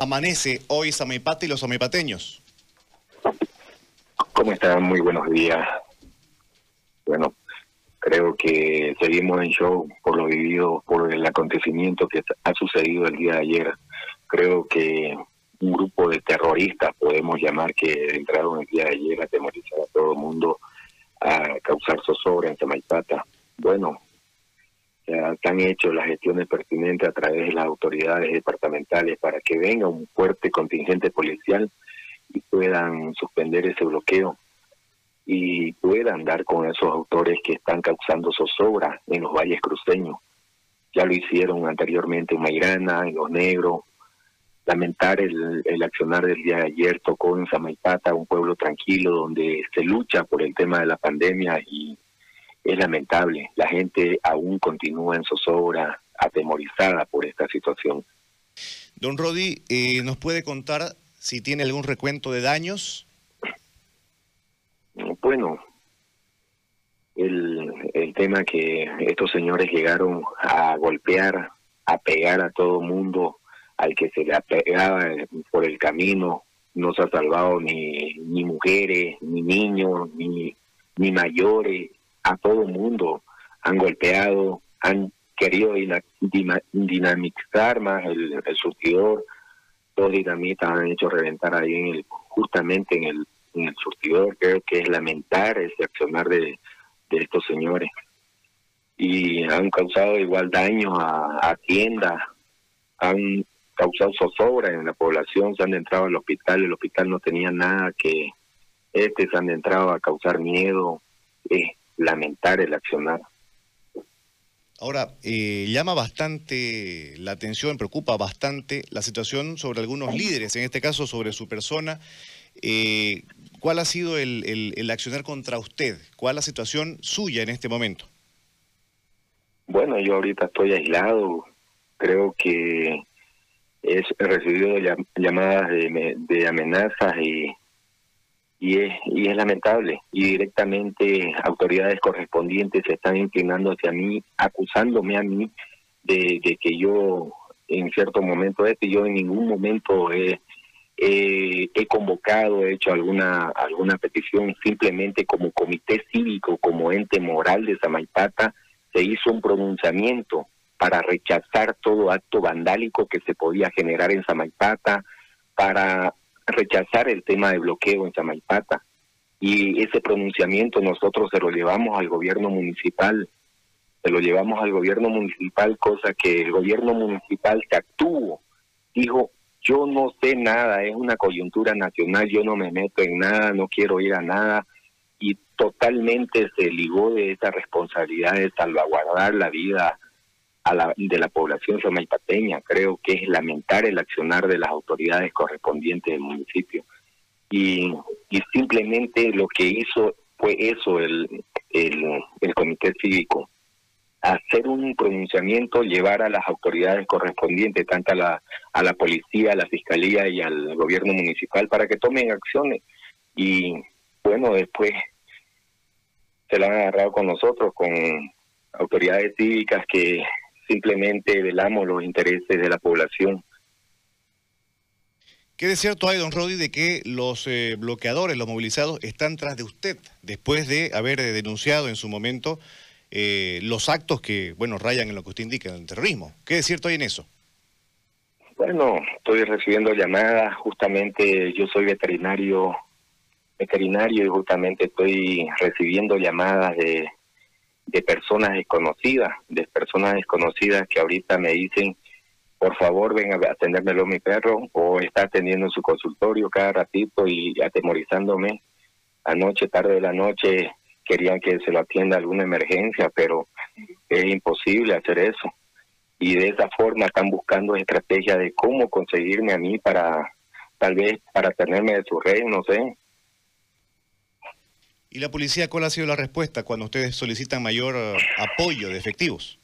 amanece hoy Samaipata y los samaipateños? ¿Cómo están? Muy buenos días. Bueno, creo que seguimos en show por lo vivido, por el acontecimiento que ha sucedido el día de ayer. Creo que un grupo de terroristas, podemos llamar, que entraron el día de ayer a atemorizar a todo el mundo, a causar zozobra en Samaipata. Han hecho las gestiones pertinentes a través de las autoridades departamentales para que venga un fuerte contingente policial y puedan suspender ese bloqueo y puedan dar con esos autores que están causando zozobra en los valles cruceños. Ya lo hicieron anteriormente en Mairana, en Los Negros. Lamentar el, el accionar del día de ayer tocó en Samaipata, un pueblo tranquilo donde se lucha por el tema de la pandemia y es lamentable. La gente aún continúa en zozobra, atemorizada por esta situación. Don Rodi, eh, ¿nos puede contar si tiene algún recuento de daños? Bueno, el, el tema que estos señores llegaron a golpear, a pegar a todo mundo, al que se le apegaba por el camino, no se ha salvado ni, ni mujeres, ni niños, ni, ni mayores, a todo mundo. Han golpeado, han querido dinamizar más el, el surtidor. Dos dinamitas han hecho reventar ahí en el, justamente en el, en el surtidor. Creo que es lamentar ese accionar de, estos señores. Y han causado igual daño a, a tiendas, han causado zozobra en la población, se han entrado al hospital, el hospital no tenía nada que este se han entrado a causar miedo. Eh, lamentar el accionar. Ahora, eh, llama bastante la atención, preocupa bastante la situación sobre algunos líderes, en este caso sobre su persona. Eh, ¿Cuál ha sido el, el, el, accionar contra usted? ¿Cuál es la situación suya en este momento? Bueno, yo ahorita estoy aislado. Creo que he recibido llamadas de, de amenazas y y es, y es lamentable. Y directamente autoridades correspondientes se están inclinando hacia mí, acusándome a mí de, que yo en cierto momento este, yo en ningún momento he, he convocado, he hecho alguna, alguna petición, simplemente como comité cívico, como ente moral de Samaipata, se hizo un pronunciamiento para rechazar todo acto vandálico que se podía generar en Samaipata, para rechazar el tema de bloqueo en Samaipata. Y ese pronunciamiento nosotros se lo llevamos al gobierno municipal, se lo llevamos al gobierno municipal, cosa que el gobierno municipal se actuó, dijo, yo no sé nada, es una coyuntura nacional, yo no me meto en nada, no quiero ir a nada, y totalmente se ligó de esa responsabilidad de salvaguardar la vida a la, de la población somaipateña. Creo que es lamentar el accionar de las autoridades correspondientes del municipio. Y, y simplemente lo que hizo fue eso el, el, el comité cívico, hacer un pronunciamiento, llevar a las autoridades correspondientes, tanto a la, a la policía, a la fiscalía y al gobierno municipal, para que tomen acciones. Y bueno, después se lo han agarrado con nosotros, con autoridades cívicas que simplemente velamos los intereses de la población. ¿Qué de cierto hay, don Rodi, de que los eh, bloqueadores, los movilizados, están tras de usted después de haber denunciado en su momento eh, los actos que, bueno, rayan en lo que usted indica, en el terrorismo? ¿Qué de cierto hay en eso? Bueno, estoy recibiendo llamadas, justamente yo soy veterinario, veterinario y justamente estoy recibiendo llamadas de de personas desconocidas, de personas desconocidas que ahorita me dicen, por favor, ven a atendérmelo mi perro, o está atendiendo en su consultorio cada ratito y atemorizándome. Anoche, tarde de la noche, querían que se lo atienda alguna emergencia, pero es imposible hacer eso. Y de esa forma están buscando estrategias de cómo conseguirme a mí para, tal vez, para tenerme de su rey, no sé. ¿Y la policía cuál ha sido la respuesta cuando ustedes solicitan mayor uh, apoyo de efectivos?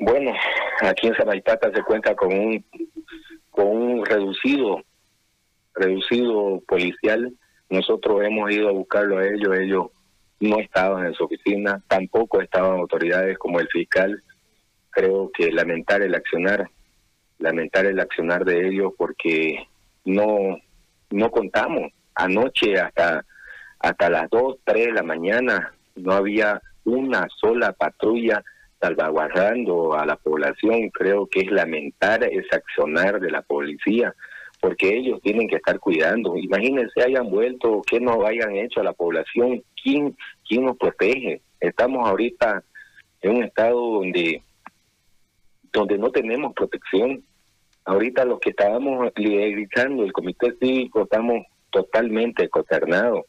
Bueno, aquí en Samaipata se cuenta con un con un reducido reducido policial. Nosotros hemos ido a buscarlo a ellos, ellos no estaban en su oficina, tampoco estaban autoridades como el fiscal. Creo que lamentar el accionar lamentar el accionar de ellos porque no, no contamos. Anoche hasta, hasta las 2, 3 de la mañana no había una sola patrulla salvaguardando a la población. Creo que es lamentar ese accionar de la policía porque ellos tienen que estar cuidando. Imagínense hayan vuelto, que no hayan hecho a la población, ¿quién, quién nos protege? Estamos ahorita en un estado donde donde no tenemos protección. Ahorita los que estábamos liderizando el comité cívico estamos totalmente consternados.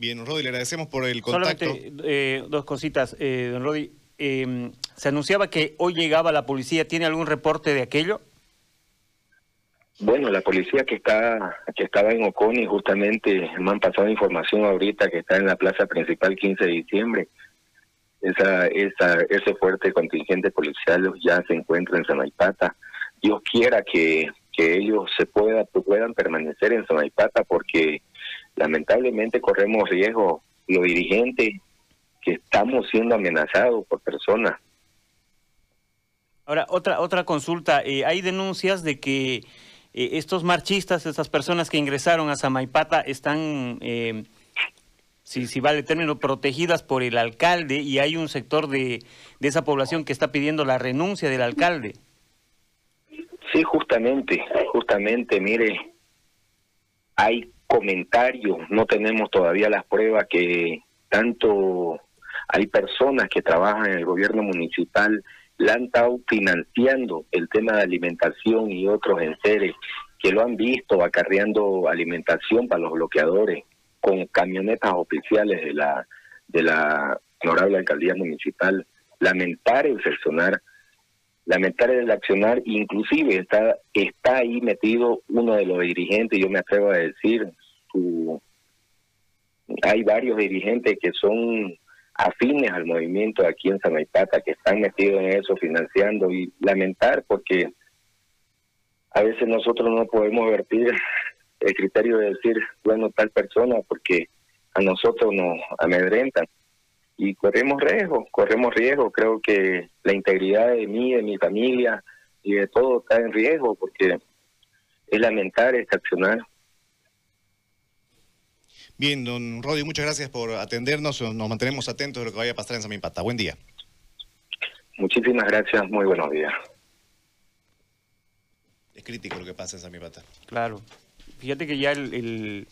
Bien, Rodi, le agradecemos por el contacto. Solamente eh, dos cositas, eh, don Rodi. Em, se anunciaba que hoy llegaba la policía. ¿Tiene algún reporte de aquello? Bueno, la policía que está que estaba en Oconi justamente me han pasado información ahorita que está en la plaza principal 15 de diciembre esa, esa, ese fuerte contingente policial ya se encuentra en Samaipata. Dios quiera que, que ellos se pueda, puedan permanecer en Samaipata porque lamentablemente corremos riesgo los dirigentes que estamos siendo amenazados por personas. Ahora, otra, otra consulta. Eh, hay denuncias de que eh, estos marchistas, estas personas que ingresaron a Samaipata, están eh, si, si vale el término, protegidas por el alcalde y hay un sector de, de esa población que está pidiendo la renuncia del alcalde. Sí, justamente, justamente, mire, hay comentarios, no tenemos todavía las pruebas que tanto hay personas que trabajan en el gobierno municipal, la han estado financiando el tema de alimentación y otros enseres que lo han visto acarreando alimentación para los bloqueadores con camionetas oficiales de la de la honorable alcaldía municipal, lamentar el personal, lamentar el accionar, inclusive está está ahí metido uno de los dirigentes, yo me atrevo a decir, hay varios dirigentes que son afines al movimiento aquí en Samaipata, que están metidos en eso, financiando, y lamentar porque a veces nosotros no podemos vertir el criterio de decir, bueno, tal persona, porque a nosotros nos amedrentan. Y corremos riesgo, corremos riesgo. Creo que la integridad de mí, de mi familia y de todo está en riesgo, porque es lamentar este accionar. Bien, don Rodi, muchas gracias por atendernos. Nos mantenemos atentos de lo que vaya a pasar en San Pata. Buen día. Muchísimas gracias, muy buenos días. Es crítico lo que pasa en San Pata. Claro. Fíjate que ya el,